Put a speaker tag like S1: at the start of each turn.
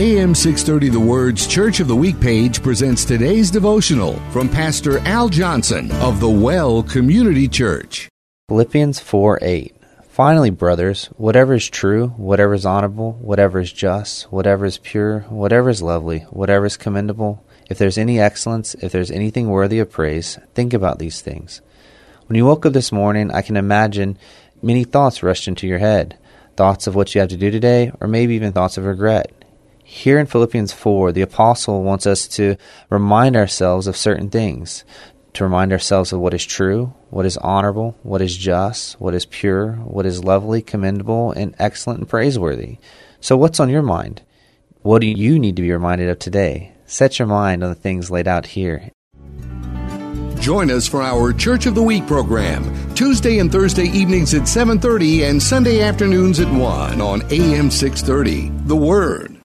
S1: AM 630 The Word's Church of the Week page presents today's devotional from Pastor Al Johnson of the Well Community Church.
S2: Philippians 4 8. Finally, brothers, whatever is true, whatever is honorable, whatever is just, whatever is pure, whatever is lovely, whatever is commendable, if there's any excellence, if there's anything worthy of praise, think about these things. When you woke up this morning, I can imagine many thoughts rushed into your head thoughts of what you have to do today, or maybe even thoughts of regret. Here in Philippians 4, the apostle wants us to remind ourselves of certain things, to remind ourselves of what is true, what is honorable, what is just, what is pure, what is lovely, commendable, and excellent and praiseworthy. So, what's on your mind? What do you need to be reminded of today? Set your mind on the things laid out here
S1: Join us for our Church of the Week program, Tuesday and Thursday evenings at 7:30 and Sunday afternoons at 1 on AM 630. The Word.